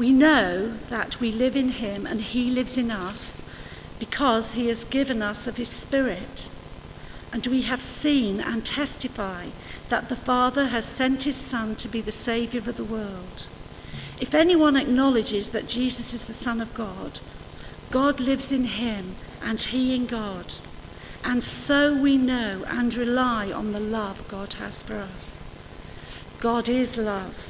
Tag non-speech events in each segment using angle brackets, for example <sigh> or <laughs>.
We know that we live in him and he lives in us because he has given us of his Spirit. And we have seen and testify that the Father has sent his Son to be the Saviour of the world. If anyone acknowledges that Jesus is the Son of God, God lives in him and he in God. And so we know and rely on the love God has for us. God is love.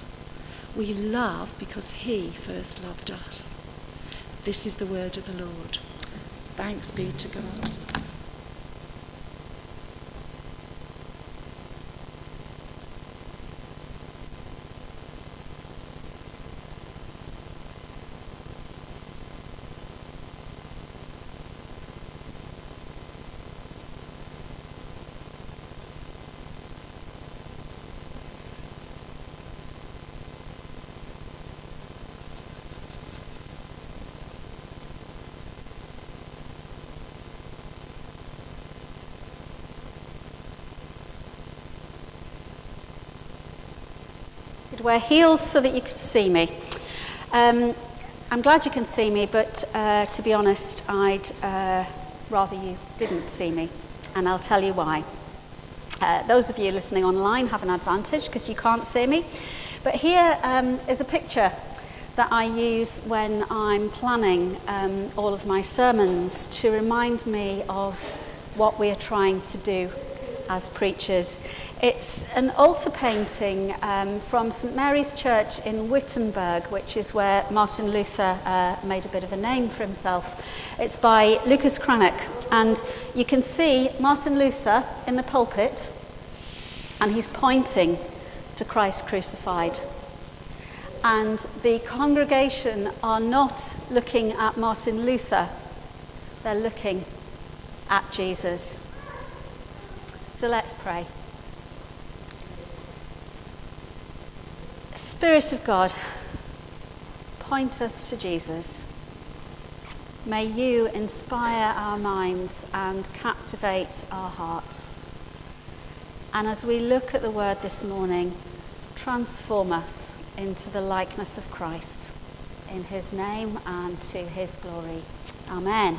We love because he first loved us. This is the word of the Lord. Thanks be to God. Wear heels so that you could see me. Um, I'm glad you can see me, but uh, to be honest, I'd uh, rather you didn't see me, and I'll tell you why. Uh, those of you listening online have an advantage because you can't see me. But here um, is a picture that I use when I'm planning um, all of my sermons to remind me of what we are trying to do as preachers. It's an altar painting um, from St Mary's Church in Wittenberg, which is where Martin Luther uh, made a bit of a name for himself. It's by Lucas Cranach, and you can see Martin Luther in the pulpit, and he's pointing to Christ crucified. And the congregation are not looking at Martin Luther, they're looking at Jesus. So let's pray. Spirit of God, point us to Jesus. May you inspire our minds and captivate our hearts. And as we look at the word this morning, transform us into the likeness of Christ. In his name and to his glory. Amen.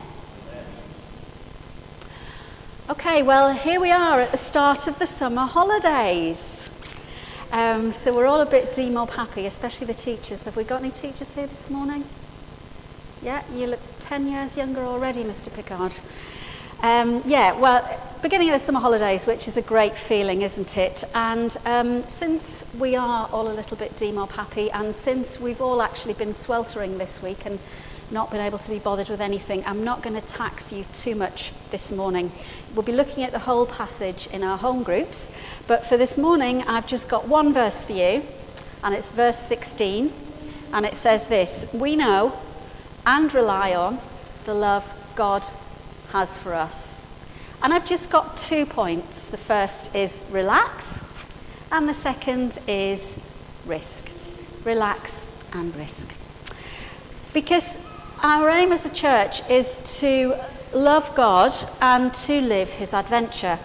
Okay, well, here we are at the start of the summer holidays. Um, so we're all a bit demob happy, especially the teachers. Have we got any teachers here this morning? Yeah, you look 10 years younger already, Mr. Picard. Um, yeah, well, beginning of the summer holidays, which is a great feeling, isn't it? And um, since we are all a little bit demob happy, and since we've all actually been sweltering this week and not been able to be bothered with anything, I'm not going to tax you too much this morning. We'll be looking at the whole passage in our home groups, but for this morning, I've just got one verse for you, and it's verse 16, and it says this We know and rely on the love God has for us. And I've just got two points. The first is relax, and the second is risk. Relax and risk. Because our aim as a church is to love God and to live his adventure.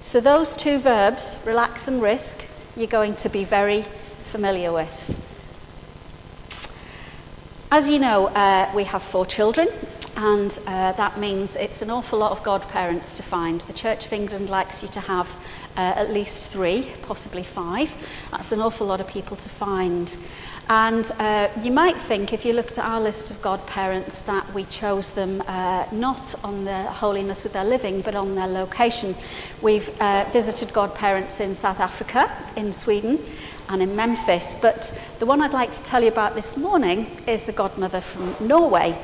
So, those two verbs, relax and risk, you're going to be very familiar with. As you know, uh, we have four children, and uh, that means it's an awful lot of godparents to find. The Church of England likes you to have uh, at least three, possibly five. That's an awful lot of people to find. And uh, you might think, if you looked at our list of godparents, that we chose them uh, not on the holiness of their living, but on their location. We've uh, visited godparents in South Africa, in Sweden, and in Memphis. But the one I'd like to tell you about this morning is the godmother from Norway.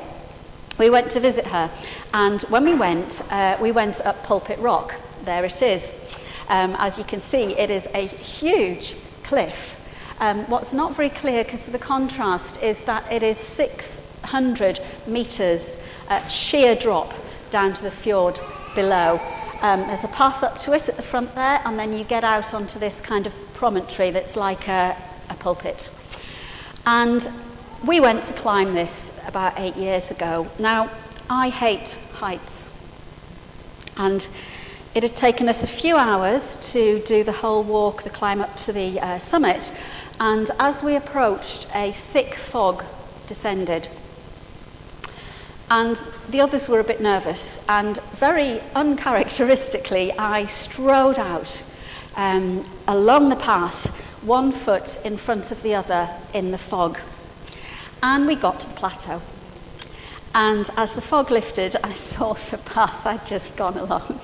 We went to visit her, and when we went, uh, we went up Pulpit Rock. There it is. Um, as you can see, it is a huge cliff um, what's not very clear because of the contrast is that it is 600 metres uh, sheer drop down to the fjord below. Um, there's a path up to it at the front there, and then you get out onto this kind of promontory that's like a, a pulpit. And we went to climb this about eight years ago. Now, I hate heights. And it had taken us a few hours to do the whole walk, the climb up to the uh, summit. And as we approached, a thick fog descended. And the others were a bit nervous, and very uncharacteristically, I strode out um, along the path, one foot in front of the other in the fog. And we got to the plateau. And as the fog lifted, I <laughs> saw the path I'd just gone along.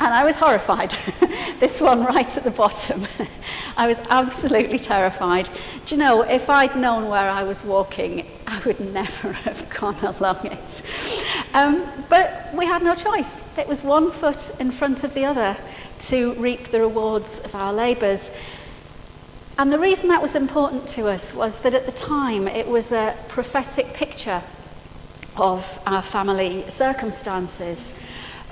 And I was horrified. <laughs> this one right at the bottom. <laughs> I was absolutely terrified. Do you know, if I'd known where I was walking, I would never <laughs> have gone along it. Um, but we had no choice. It was one foot in front of the other to reap the rewards of our labours. And the reason that was important to us was that at the time it was a prophetic picture of our family circumstances.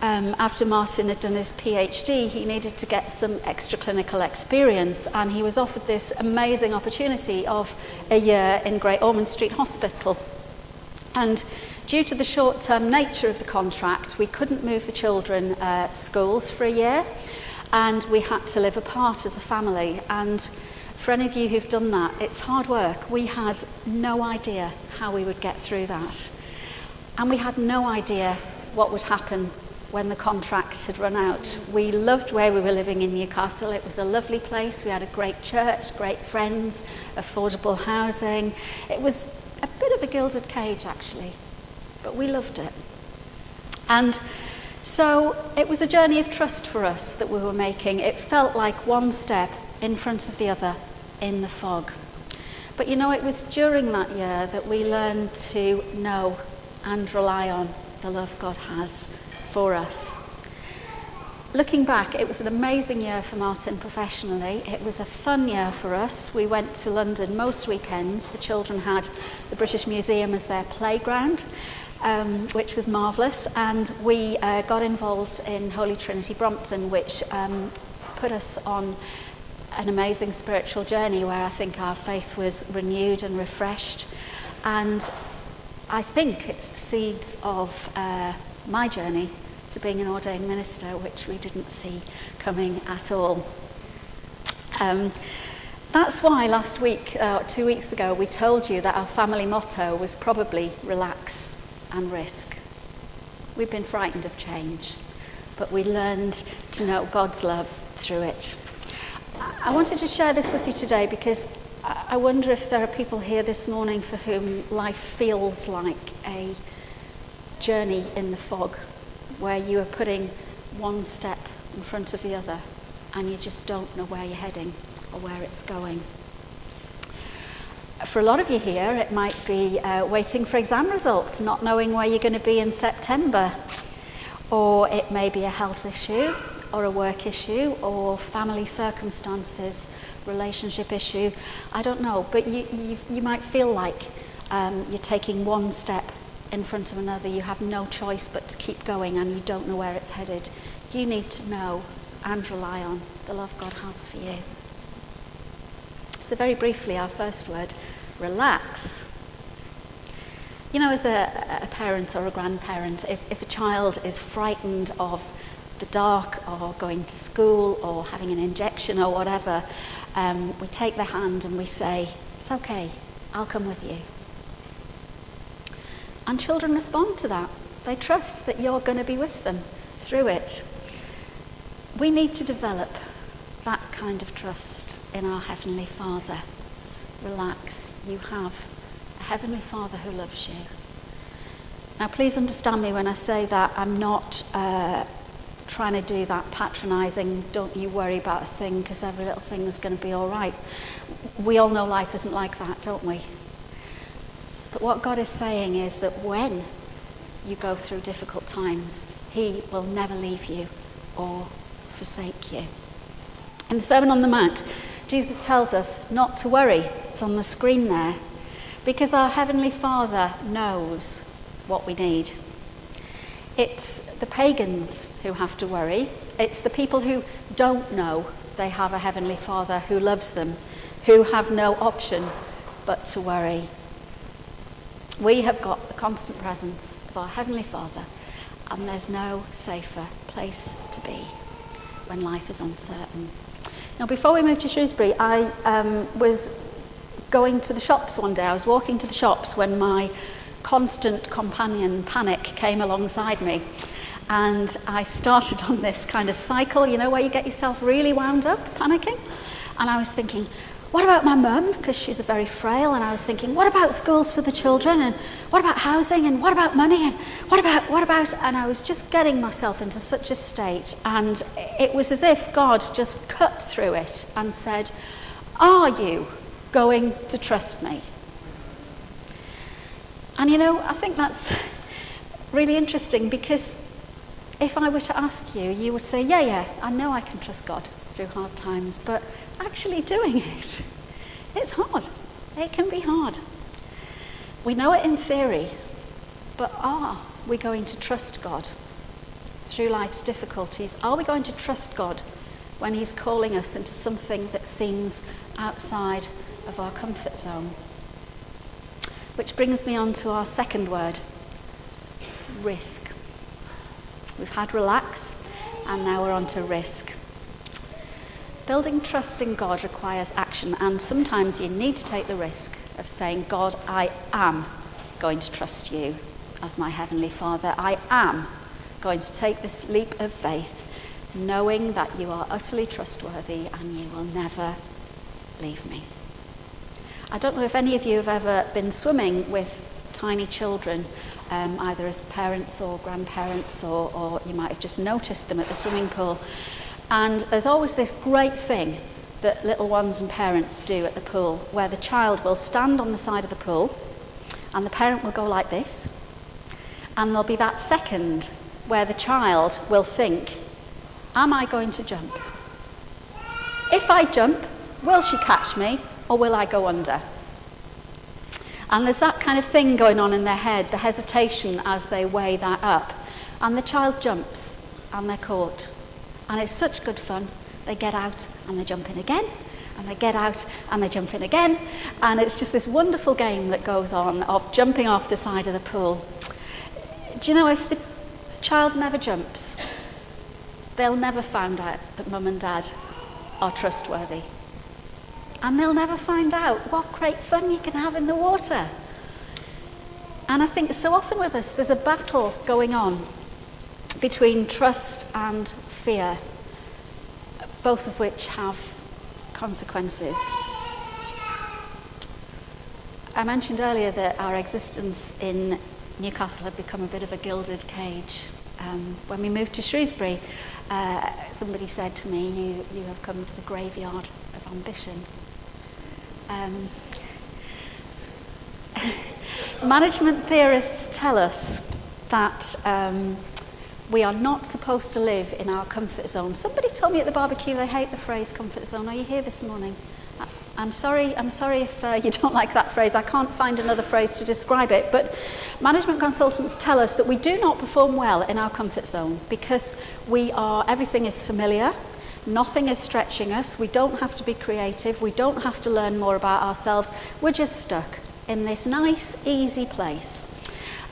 Um, after Martin had done his PhD, he needed to get some extra clinical experience, and he was offered this amazing opportunity of a year in Great Ormond Street Hospital. And due to the short term nature of the contract, we couldn't move the children uh, schools for a year, and we had to live apart as a family. And for any of you who've done that, it's hard work. We had no idea how we would get through that. And we had no idea what would happen when the contract had run out. We loved where we were living in Newcastle. It was a lovely place. We had a great church, great friends, affordable housing. It was a bit of a gilded cage, actually, but we loved it. And so it was a journey of trust for us that we were making. It felt like one step in front of the other in the fog. But you know, it was during that year that we learned to know and rely on the love God has for us. Looking back, it was an amazing year for Martin professionally. It was a fun year for us. We went to London most weekends. The children had the British Museum as their playground, um, which was marvellous. And we uh, got involved in Holy Trinity Brompton, which um, put us on an amazing spiritual journey where I think our faith was renewed and refreshed. And I think it's the seeds of uh, my journey to being an ordained minister, which we didn't see coming at all. Um, that's why last week, uh, two weeks ago, we told you that our family motto was probably relax and risk. We've been frightened of change, but we learned to know God's love through it. I wanted to share this with you today because I wonder if there are people here this morning for whom life feels like a journey in the fog where you are putting one step in front of the other and you just don't know where you're heading or where it's going. For a lot of you here, it might be uh, waiting for exam results, not knowing where you're going to be in September. Or it may be a health issue, or a work issue, or family circumstances, relationship issue. I don't know, but you, you, you might feel like um, you're taking one step in front of another. You have no choice but to keep going and you don't know where it's headed. You need to know and rely on the love God has for you. So, very briefly, our first word relax. You know, as a, a parent or a grandparent, if, if a child is frightened of the dark or going to school or having an injection or whatever, um, we take their hand and we say, It's okay, I'll come with you. And children respond to that. They trust that you're going to be with them through it. We need to develop that kind of trust in our Heavenly Father. Relax, you have a Heavenly Father who loves you. Now, please understand me when I say that I'm not uh, trying to do that patronising, don't you worry about a thing because every little thing is going to be all right. We all know life isn't like that, don't we? But what God is saying is that when you go through difficult times, He will never leave you or forsake you. In the Sermon on the Mount, Jesus tells us not to worry. It's on the screen there. Because our Heavenly Father knows what we need. It's the pagans who have to worry. It's the people who don't know they have a Heavenly Father who loves them, who have no option but to worry. We have got the constant presence of our Heavenly Father, and there's no safer place to be when life is uncertain. Now, before we moved to Shrewsbury, I um, was going to the shops one day. I was walking to the shops when my constant companion panic came alongside me. And I started on this kind of cycle, you know, where you get yourself really wound up, panicking. And I was thinking, what about my mum? Because she's very frail. And I was thinking, what about schools for the children? And what about housing? And what about money? And what about, what about? And I was just getting myself into such a state. And it was as if God just cut through it and said, Are you going to trust me? And you know, I think that's <laughs> really interesting because if I were to ask you, you would say, Yeah, yeah, I know I can trust God through hard times, but actually doing it, it's hard. It can be hard. We know it in theory, but are we going to trust God through life's difficulties? Are we going to trust God when He's calling us into something that seems outside of our comfort zone? Which brings me on to our second word risk. We've had relax, and now we're on to risk. Building trust in God requires action, and sometimes you need to take the risk of saying, God, I am going to trust you as my Heavenly Father. I am going to take this leap of faith, knowing that you are utterly trustworthy and you will never leave me. I don't know if any of you have ever been swimming with tiny children, um, either as parents or grandparents, or, or you might have just noticed them at the swimming pool. And there's always this great thing that little ones and parents do at the pool, where the child will stand on the side of the pool and the parent will go like this. And there'll be that second where the child will think, Am I going to jump? If I jump, will she catch me? or will I go under? And there's that kind of thing going on in their head, the hesitation as they weigh that up. And the child jumps and they're caught. And it's such good fun. They get out and they jump in again, and they get out and they jump in again. And it's just this wonderful game that goes on of jumping off the side of the pool. Do you know if the child never jumps, they'll never find out that mum and dad are trustworthy and they'll never find out what great fun you can have in the water. And I think so often with us, there's a battle going on between trust and fear, both of which have consequences. I mentioned earlier that our existence in Newcastle had become a bit of a gilded cage. Um, when we moved to Shrewsbury, uh, somebody said to me, you, you have come to the graveyard of ambition. Um, <laughs> management theorists tell us that um, we are not supposed to live in our comfort zone. Somebody told me at the barbecue they hate the phrase comfort zone. Are you here this morning? I'm sorry, I'm sorry if uh, you don't <laughs> like that phrase. I can't find another phrase to describe it. But management consultants tell us that we do not perform well in our comfort zone because we are, everything is familiar. Nothing is stretching us. We don't have to be creative. We don't have to learn more about ourselves. We're just stuck in this nice, easy place.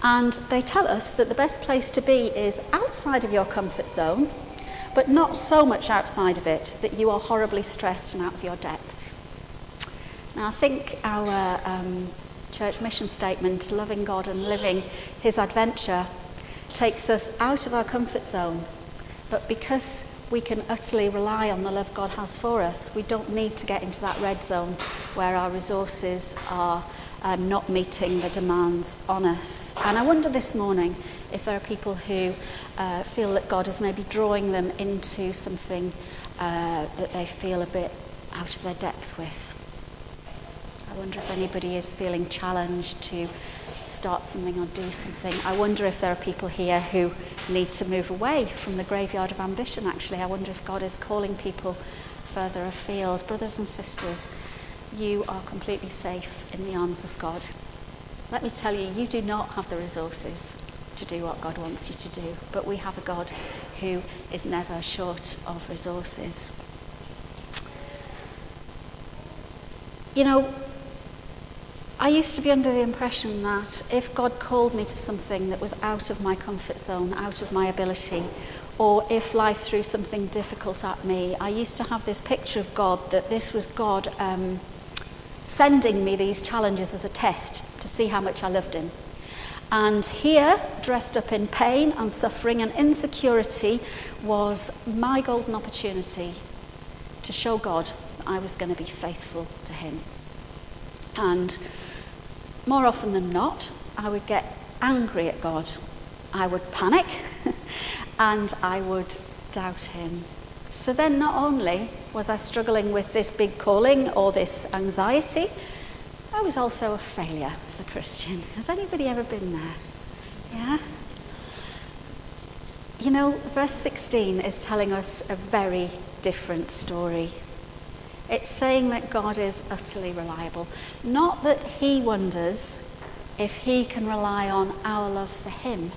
And they tell us that the best place to be is outside of your comfort zone, but not so much outside of it that you are horribly stressed and out of your depth. Now, I think our um, church mission statement, loving God and living his adventure, takes us out of our comfort zone. But because we can utterly rely on the love God has for us. We don't need to get into that red zone where our resources are um, not meeting the demands on us. And I wonder this morning if there are people who uh, feel that God is maybe drawing them into something uh, that they feel a bit out of their depth with. I wonder if anybody is feeling challenged to start something or do something. I wonder if there are people here who need to move away from the graveyard of ambition, actually. I wonder if God is calling people further afield. Brothers and sisters, you are completely safe in the arms of God. Let me tell you, you do not have the resources to do what God wants you to do, but we have a God who is never short of resources. You know, I used to be under the impression that if God called me to something that was out of my comfort zone, out of my ability, or if life threw something difficult at me, I used to have this picture of God that this was God um, sending me these challenges as a test to see how much I loved Him. And here, dressed up in pain and suffering and insecurity, was my golden opportunity to show God that I was going to be faithful to Him. And more often than not, I would get angry at God. I would panic <laughs> and I would doubt Him. So then, not only was I struggling with this big calling or this anxiety, I was also a failure as a Christian. <laughs> Has anybody ever been there? Yeah? You know, verse 16 is telling us a very different story. It's saying that God is utterly reliable. Not that He wonders if He can rely on our love for Him,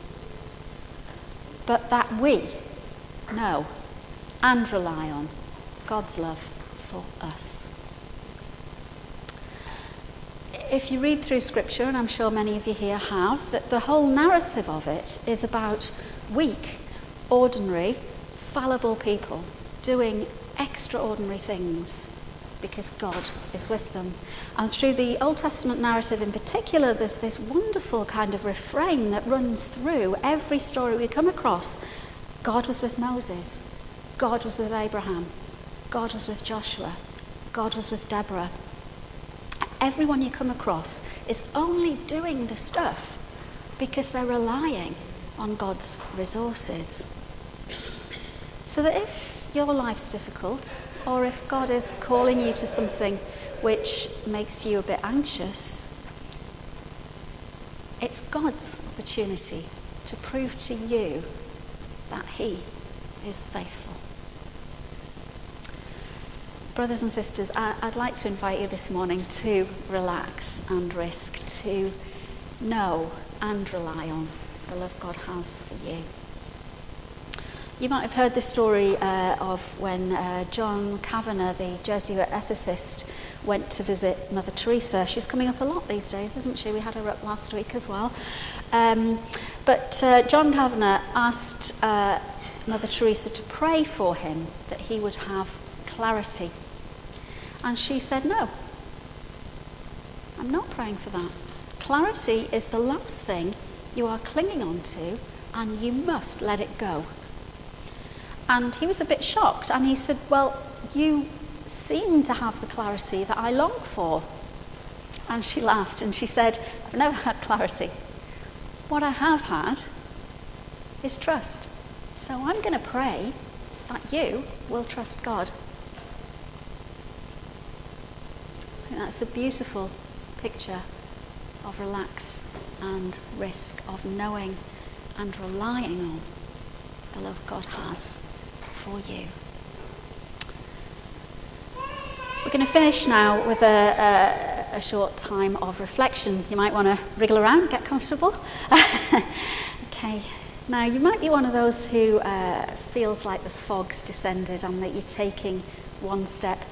but that we know and rely on God's love for us. If you read through Scripture, and I'm sure many of you here have, that the whole narrative of it is about weak, ordinary, fallible people doing extraordinary things because God is with them. And through the Old Testament narrative in particular, there's this wonderful kind of refrain that runs through every story we come across. God was with Moses, God was with Abraham, God was with Joshua, God was with Deborah. Everyone you come across is only doing the stuff because they're relying on God's resources. So that if your life's difficult, or if God is calling you to something which makes you a bit anxious, it's God's opportunity to prove to you that He is faithful. Brothers and sisters, I'd like to invite you this morning to relax and risk, to know and rely on the love God has for you. You might have heard the story uh, of when uh, John Kavanaugh, the Jesuit ethicist, went to visit Mother Teresa. She's coming up a lot these days, isn't she? We had her up last week as well. Um, but uh, John Kavanaugh asked uh, Mother Teresa to pray for him that he would have clarity. And she said, No, I'm not praying for that. Clarity is the last thing you are clinging on to, and you must let it go. And he was a bit shocked and he said, Well, you seem to have the clarity that I long for. And she laughed and she said, I've never had clarity. What I have had is trust. So I'm going to pray that you will trust God. I think that's a beautiful picture of relax and risk, of knowing and relying on the love God has for you. We're going to finish now with a, a, a short time of reflection. You might want to wriggle around, get comfortable. <laughs> okay. Now, you might be one of those who uh, feels like the fog's descended and that you're taking one step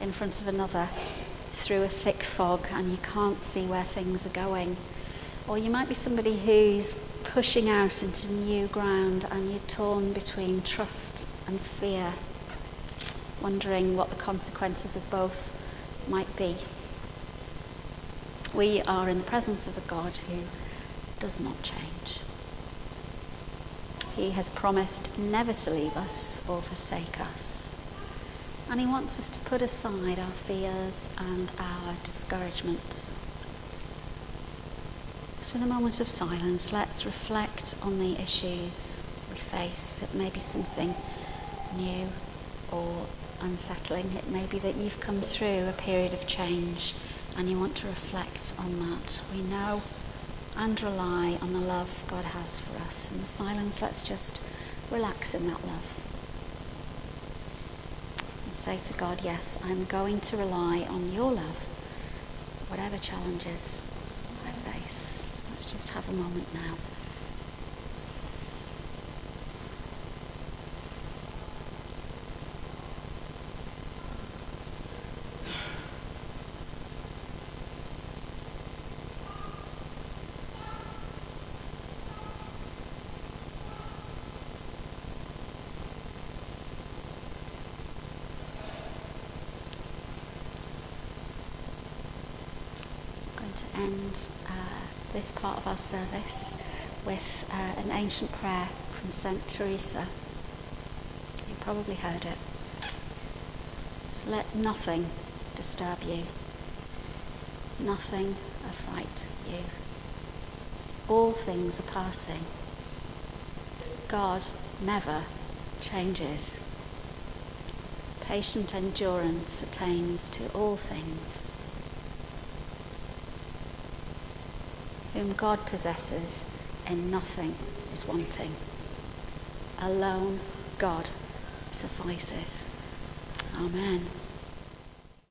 in front of another through a thick fog and you can't see where things are going. Or you might be somebody who's pushing out into new ground and you're torn between trust and fear, wondering what the consequences of both might be. We are in the presence of a God who does not change. He has promised never to leave us or forsake us. And He wants us to put aside our fears and our discouragements so, in a moment of silence, let's reflect on the issues we face. It may be something new or unsettling. It may be that you've come through a period of change and you want to reflect on that. We know and rely on the love God has for us. In the silence, let's just relax in that love. Say to God, Yes, I'm going to rely on your love, whatever challenges I face. Let's just have a moment now. going to end part of our service with uh, an ancient prayer from St. Teresa. You probably heard it. So let nothing disturb you, nothing affright you. All things are passing. God never changes. Patient endurance attains to all things. Whom God possesses, in nothing is wanting. Alone God suffices. Amen.